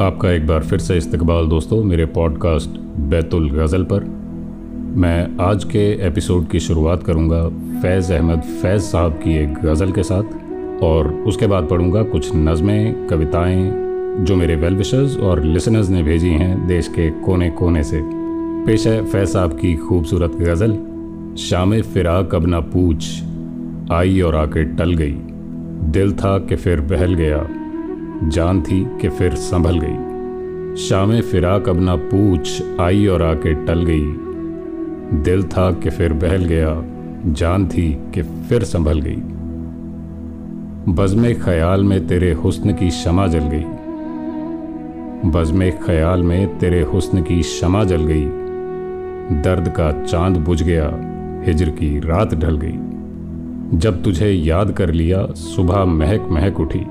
आपका एक बार फिर से इस्तकबाल दोस्तों, मेरे पॉडकास्ट बैतुल गज़ल पर। मैं आज के एपिसोड की शुरुआत करूँगा फैज़ अहमद फैज़ साहब की एक गज़ल के साथ और उसके बाद पढ़ूँगा कुछ नज़में, कविताएँ, जो मेरे वेल विशर्स और लिसनर्स ने भेजी हैं देश के कोने कोने से। पेश है फैज़ साहब की खूबसूरत गज़ल, शाम फ़िराक अब ना पूछ, आई और आके टल गई, दिल था कि फिर बहल गया। जान थी कि फिर संभल गई। शाम फिराक अब ना पूछ आई और आके टल गई। दिल था कि फिर बहल गया, जान थी कि फिर संभल गई। बज़म ख्याल में तेरे हुस्न की शमा जल गई। बज़म ख्याल में तेरे हुस्न की शमा जल गई। दर्द का चाँद बुझ गया, हिजर की रात ढल गई। जब तुझे याद कर लिया, सुबह महक महक उठी।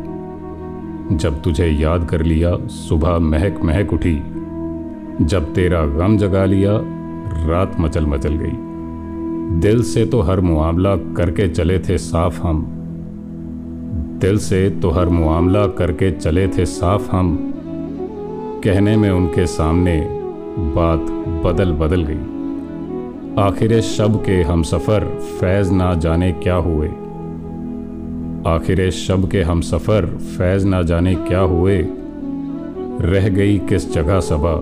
जब तुझे याद कर लिया, सुबह महक महक उठी। जब तेरा गम जगा लिया, रात मचल मचल गई। दिल से तो हर मुआमला करके चले थे साफ़ हम। दिल से तो हर मुआमला करके चले थे साफ़ हम। कहने में उनके सामने बात बदल बदल गई। आखिर शब के हम सफ़र फैज़ ना जाने क्या हुए। आखिर शब के हम सफ़र फैज़ ना जाने क्या हुए? रह गई किस जगह सबा?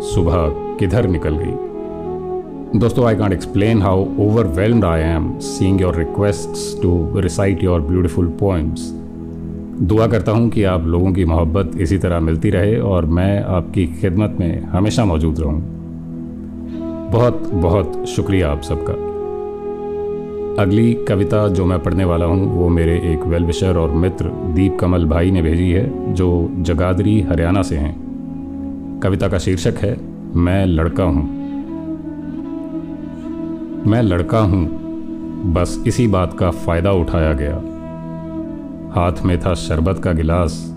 सुबह किधर निकल गई? दोस्तों I can't explain how overwhelmed I am seeing your request to recite your beautiful poems दुआ करता हूँ कि आप लोगों की मोहब्बत इसी तरह मिलती रहे और मैं आपकी खिदमत में हमेशा मौजूद रहूँ। बहुत बहुत शुक्रिया आप सबका। अगली कविता जो मैं पढ़ने वाला हूँ, वो मेरे एक वेलविशर और मित्र दीप कमल भाई ने भेजी है, जो जगादरी, हरियाणा से हैं। कविता का शीर्षक है, मैं लड़का हूँ। मैं लड़का हूँ, बस इसी बात का फ़ायदा उठाया गया। हाथ में था शरबत का गिलास,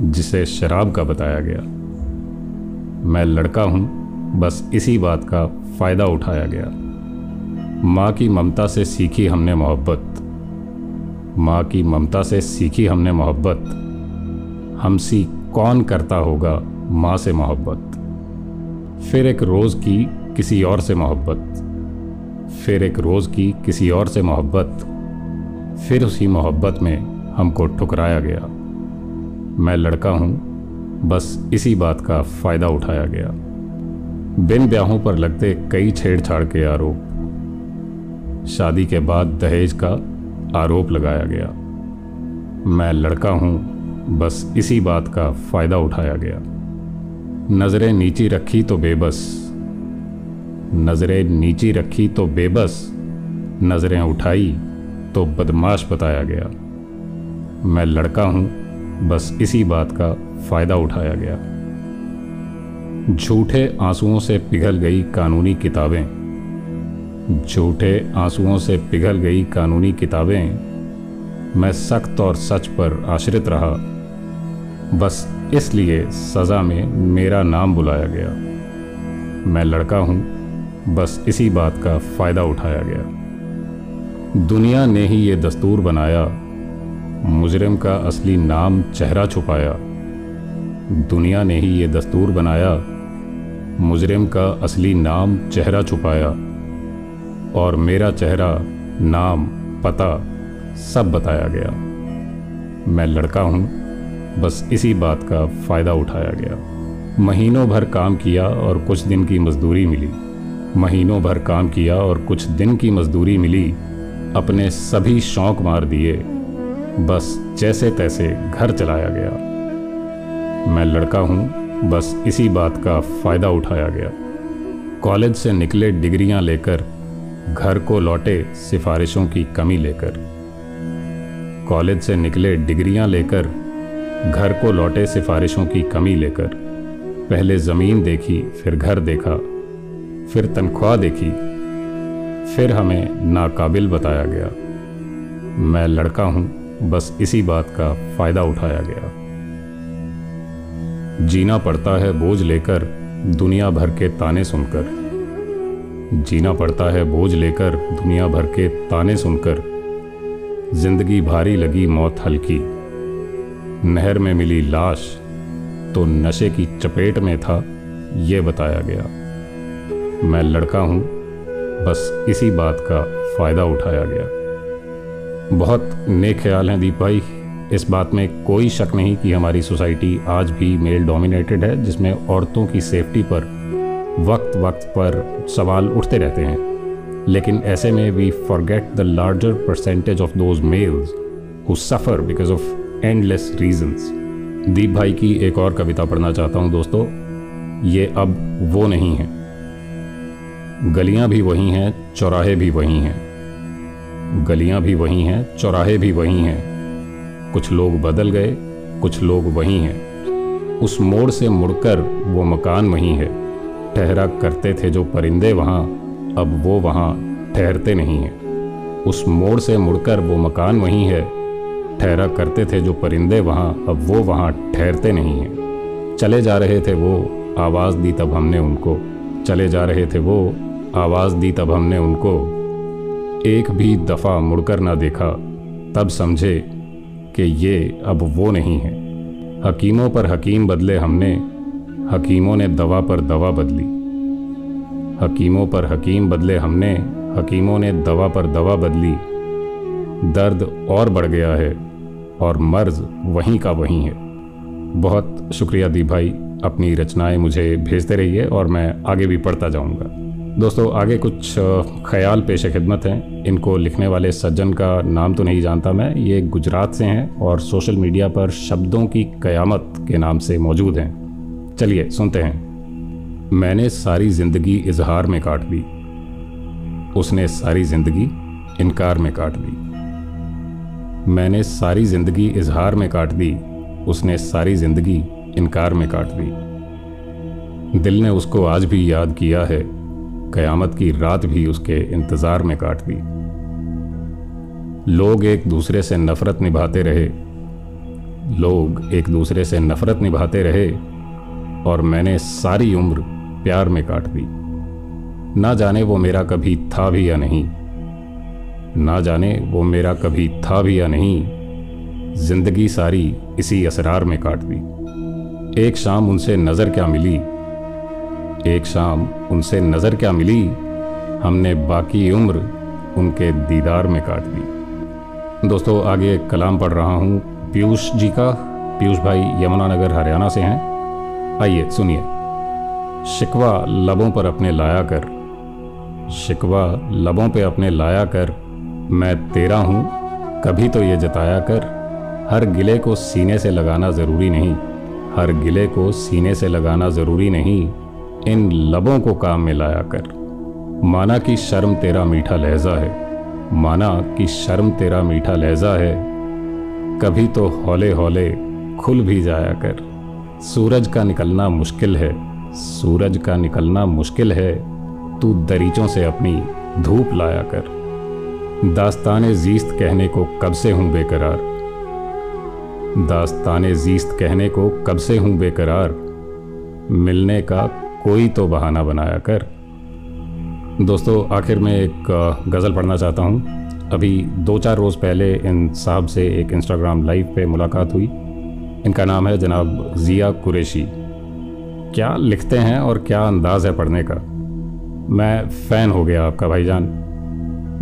जिसे शराब का बताया गया। मैं लड़का हूँ, बस इसी बात का फ़ायदा उठाया गया। माँ की ममता से सीखी हमने मोहब्बत। माँ की ममता से सीखी हमने मोहब्बत। हम हमसी कौन करता होगा माँ से मोहब्बत। फिर एक रोज़ की किसी और से मोहब्बत। फिर एक रोज़ की किसी और से मोहब्बत। फिर उसी मोहब्बत में हमको ठुकराया गया। मैं लड़का हूँ, बस इसी बात का फ़ायदा उठाया गया। बिन ब्याहों पर लगते कई छेड़छाड़ के आरोप। शादी के बाद दहेज का आरोप लगाया गया। मैं लड़का हूँ, बस इसी बात का फ़ायदा उठाया गया। नज़रें नीची रखी तो बेबस। नज़रें नीची रखी तो बेबस। नज़रें उठाई तो बदमाश बताया गया। मैं लड़का हूँ, बस इसी बात का फ़ायदा उठाया गया। झूठे आंसुओं से पिघल गई कानूनी किताबें। झूठे आंसुओं से पिघल गई कानूनी किताबें मैं सख्त और सच पर आश्रित रहा। बस इसलिए सज़ा में मेरा नाम बुलाया गया। मैं लड़का हूँ, बस इसी बात का फ़ायदा उठाया गया। दुनिया ने ही ये दस्तूर बनाया, मुजरिम का असली नाम चेहरा छुपाया। दुनिया ने ही ये दस्तूर बनाया, मुजरिम का असली नाम चेहरा छुपाया। और मेरा चेहरा, नाम, पता सब बताया गया। मैं लड़का हूँ, बस इसी बात का फ़ायदा उठाया गया। महीनों भर काम किया और कुछ दिन की मजदूरी मिली। महीनों भर काम किया और कुछ दिन की मजदूरी मिली, अपने सभी शौक मार दिए। बस जैसे तैसे घर चलाया गया। मैं लड़का हूँ, बस इसी बात का फ़ायदा उठाया गया। कॉलेज से निकले डिग्रियाँ लेकर घर को लौटे सिफारिशों की कमी लेकर। कॉलेज से निकले डिग्रियाँ लेकर, घर को लौटे सिफारिशों की कमी लेकर। पहले ज़मीन देखी, फिर घर देखा, फिर तनख्वाह देखी, फिर हमें नाकाबिल बताया गया। मैं लड़का हूँ, बस इसी बात का फ़ायदा उठाया गया। जीना पड़ता है बोझ लेकर, दुनिया भर के ताने सुनकर। जीना पड़ता है बोझ लेकर दुनिया भर के ताने सुनकर। ज़िंदगी भारी लगी मौत हल्की। नहर में मिली लाश तो नशे की चपेट में था, ये बताया गया। मैं लड़का हूँ, बस इसी बात का फ़ायदा उठाया गया। बहुत नेक ख्याल हैं दीप भाई इस बात में कोई शक नहीं कि हमारी सोसाइटी आज भी मेल डोमिनेटेड है, जिसमें औरतों की सेफ्टी पर वक्त वक्त पर सवाल उठते रहते हैं। लेकिन ऐसे में we forget the larger percentage of those males who suffer because of endless reasons Deep भाई की एक और कविता पढ़ना चाहता हूँ दोस्तों। ये अब वो नहीं है। गलियाँ भी वही हैं, चौराहे भी वही हैं। गलियाँ भी वही हैं, चौराहे भी वही हैं। कुछ लोग बदल गए, कुछ लोग वही हैं। उस मोड़ से मुड़कर वो मकान वही है। ठहरा करते थे जो परिंदे वहाँ, अब वो वहाँ ठहरते नहीं हैं। उस मोड़ से मुड़कर वो मकान वही है। ठहरा करते थे जो परिंदे वहाँ, अब वो वहाँ ठहरते नहीं हैं। चले जा रहे थे वो, आवाज़ दी तब हमने उनको। चले जा रहे थे वो, आवाज़ दी तब हमने उनको। एक भी दफ़ा मुड़कर ना देखा, तब समझे कि ये अब वो नहीं है। हकीमों पर हकीम बदले हमने हकीमों ने दवा पर दवा बदली। हकीमों पर हकीम बदले हमने, हकीमों ने दवा पर दवा बदली। दर्द और बढ़ गया है और मर्ज वहीं का वहीं है। बहुत शुक्रिया दी भाई, अपनी रचनाएँ मुझे भेजते रहिए और मैं आगे भी पढ़ता जाऊँगा। दोस्तों, आगे कुछ ख्याल पेश खिदमत हैं। इनको लिखने वाले सज्जन का नाम तो नहीं जानता मैं। ये गुजरात से हैं और सोशल मीडिया पर शब्दों की क़यामत के नाम से मौजूद हैं। चलिए, सुनते हैं। मैंने सारी ज़िंदगी इजहार में काट दी। उसने सारी ज़िंदगी इनकार में काट दी। मैंने सारी ज़िंदगी इजहार में काट दी। उसने सारी ज़िंदगी इनकार में काट दी। दिल ने उसको आज भी याद किया है। कयामत की रात भी उसके इंतज़ार में काट दी। लोग एक दूसरे से नफ़रत निभाते रहे। लोग एक दूसरे से नफ़रत निभाते रहे। और मैंने सारी उम्र प्यार में काट दी। ना जाने वो मेरा कभी था भी या नहीं। ना जाने वो मेरा कभी था भी या नहीं। ज़िंदगी सारी इसी असरार में काट दी। एक शाम उनसे नज़र क्या मिली? एक शाम उनसे नज़र क्या मिली? हमने बाकी उम्र उनके दीदार में काट दी। दोस्तों, आगे कलाम पढ़ रहा हूँ। पीयूष जी का। पीयूष भाई यमुनानगर हरियाणा से हैं। आइए सुनिए। शिकवा लबों पर अपने लाया कर। शिकवा लबों पे अपने लाया कर। मैं तेरा हूँ, कभी तो ये जताया कर। हर गिले को सीने से लगाना ज़रूरी नहीं। हर गिले को सीने से लगाना ज़रूरी नहीं। इन लबों को काम में लाया कर। माना कि शर्म तेरा मीठा लहजा है। माना कि शर्म तेरा मीठा लहजा है। कभी तो हौले हौले खुल भी जाया कर। सूरज का निकलना मुश्किल है। सूरज का निकलना मुश्किल है। तू दरीचों से अपनी धूप लाया कर। दास्तान जीस्त कहने को कब से हूँ बेकरार? दास्तान जीस्त कहने को कब से हूँ बेकरार? मिलने का कोई तो बहाना बनाया कर। दोस्तों, आखिर में एक गज़ल पढ़ना चाहता हूँ। अभी दो चार रोज़ पहले इन साहब से एक इंस्टाग्राम लाइव पे मुलाकात हुई। इनका नाम है जनाब ज़िया कुरेशी। क्या लिखते हैं और क्या अंदाज़ है पढ़ने का? मैं फ़ैन हो गया आपका भाईजान।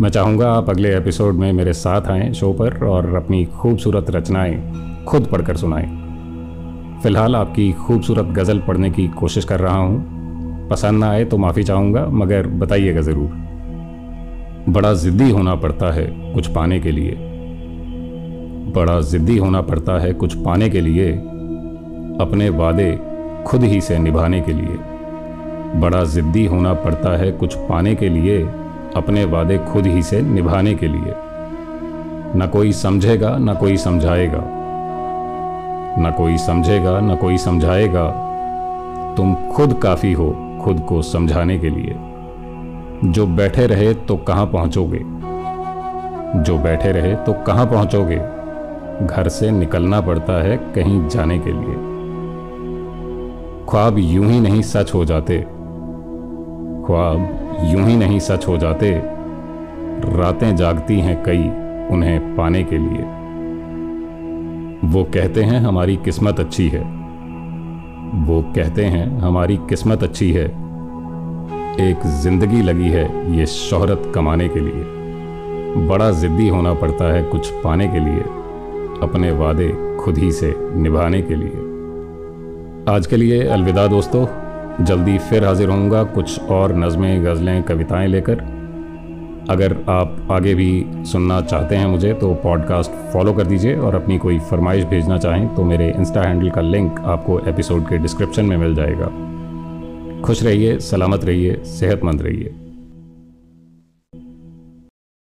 मैं चाहूँगा आप अगले एपिसोड में मेरे साथ आएँ शो पर और अपनी खूबसूरत रचनाएँ खुद पढ़कर सुनाएँ। फ़िलहाल आपकी खूबसूरत गज़ल पढ़ने की कोशिश कर रहा हूँ। पसंद ना आए तो माफ़ी चाहूँगा, मगर बताइएगा ज़रूर। बड़ा ज़िद्दी होना पड़ता है कुछ पाने के लिए। बड़ा ज़िद्दी होना पड़ता है कुछ पाने के लिए, अपने वादे खुद ही से निभाने के लिए। बड़ा ज़िद्दी होना पड़ता है कुछ पाने के लिए, अपने वादे खुद ही से निभाने के लिए। न कोई समझेगा, न कोई समझाएगा। न कोई समझेगा, न कोई समझाएगा। तुम खुद काफ़ी हो, खुद को समझाने के लिए। जो बैठे रहे तो कहाँ पहुँचोगे? जो बैठे रहे तो कहाँ पहुँचोगे? घर से निकलना पड़ता है कहीं जाने के लिए। ख्वाब यूँ ही नहीं सच हो जाते। ख्वाब यूँ ही नहीं सच हो जाते। रातें जागती हैं कई उन्हें पाने के लिए। वो कहते हैं, हमारी किस्मत अच्छी है। वो कहते हैं, हमारी किस्मत अच्छी है। एक ज़िंदगी लगी है ये शोहरत कमाने के लिए। बड़ा ज़िद्दी होना पड़ता है कुछ पाने के लिए। अपने वादे खुद ही से निभाने के लिए। आज के लिए अलविदा दोस्तों। जल्दी फिर हाजिर होऊँगा कुछ और नज़में, गज़लें, कविताएँ लेकर। अगर आप आगे भी सुनना चाहते हैं मुझे तो पॉडकास्ट फॉलो कर दीजिए और अपनी कोई फरमाइश भेजना चाहें तो मेरे इंस्टा हैंडल का लिंक आपको एपिसोड के डिस्क्रिप्शन में मिल जाएगा। खुश रहिए, सलामत रहिए, सेहतमंद रहिए।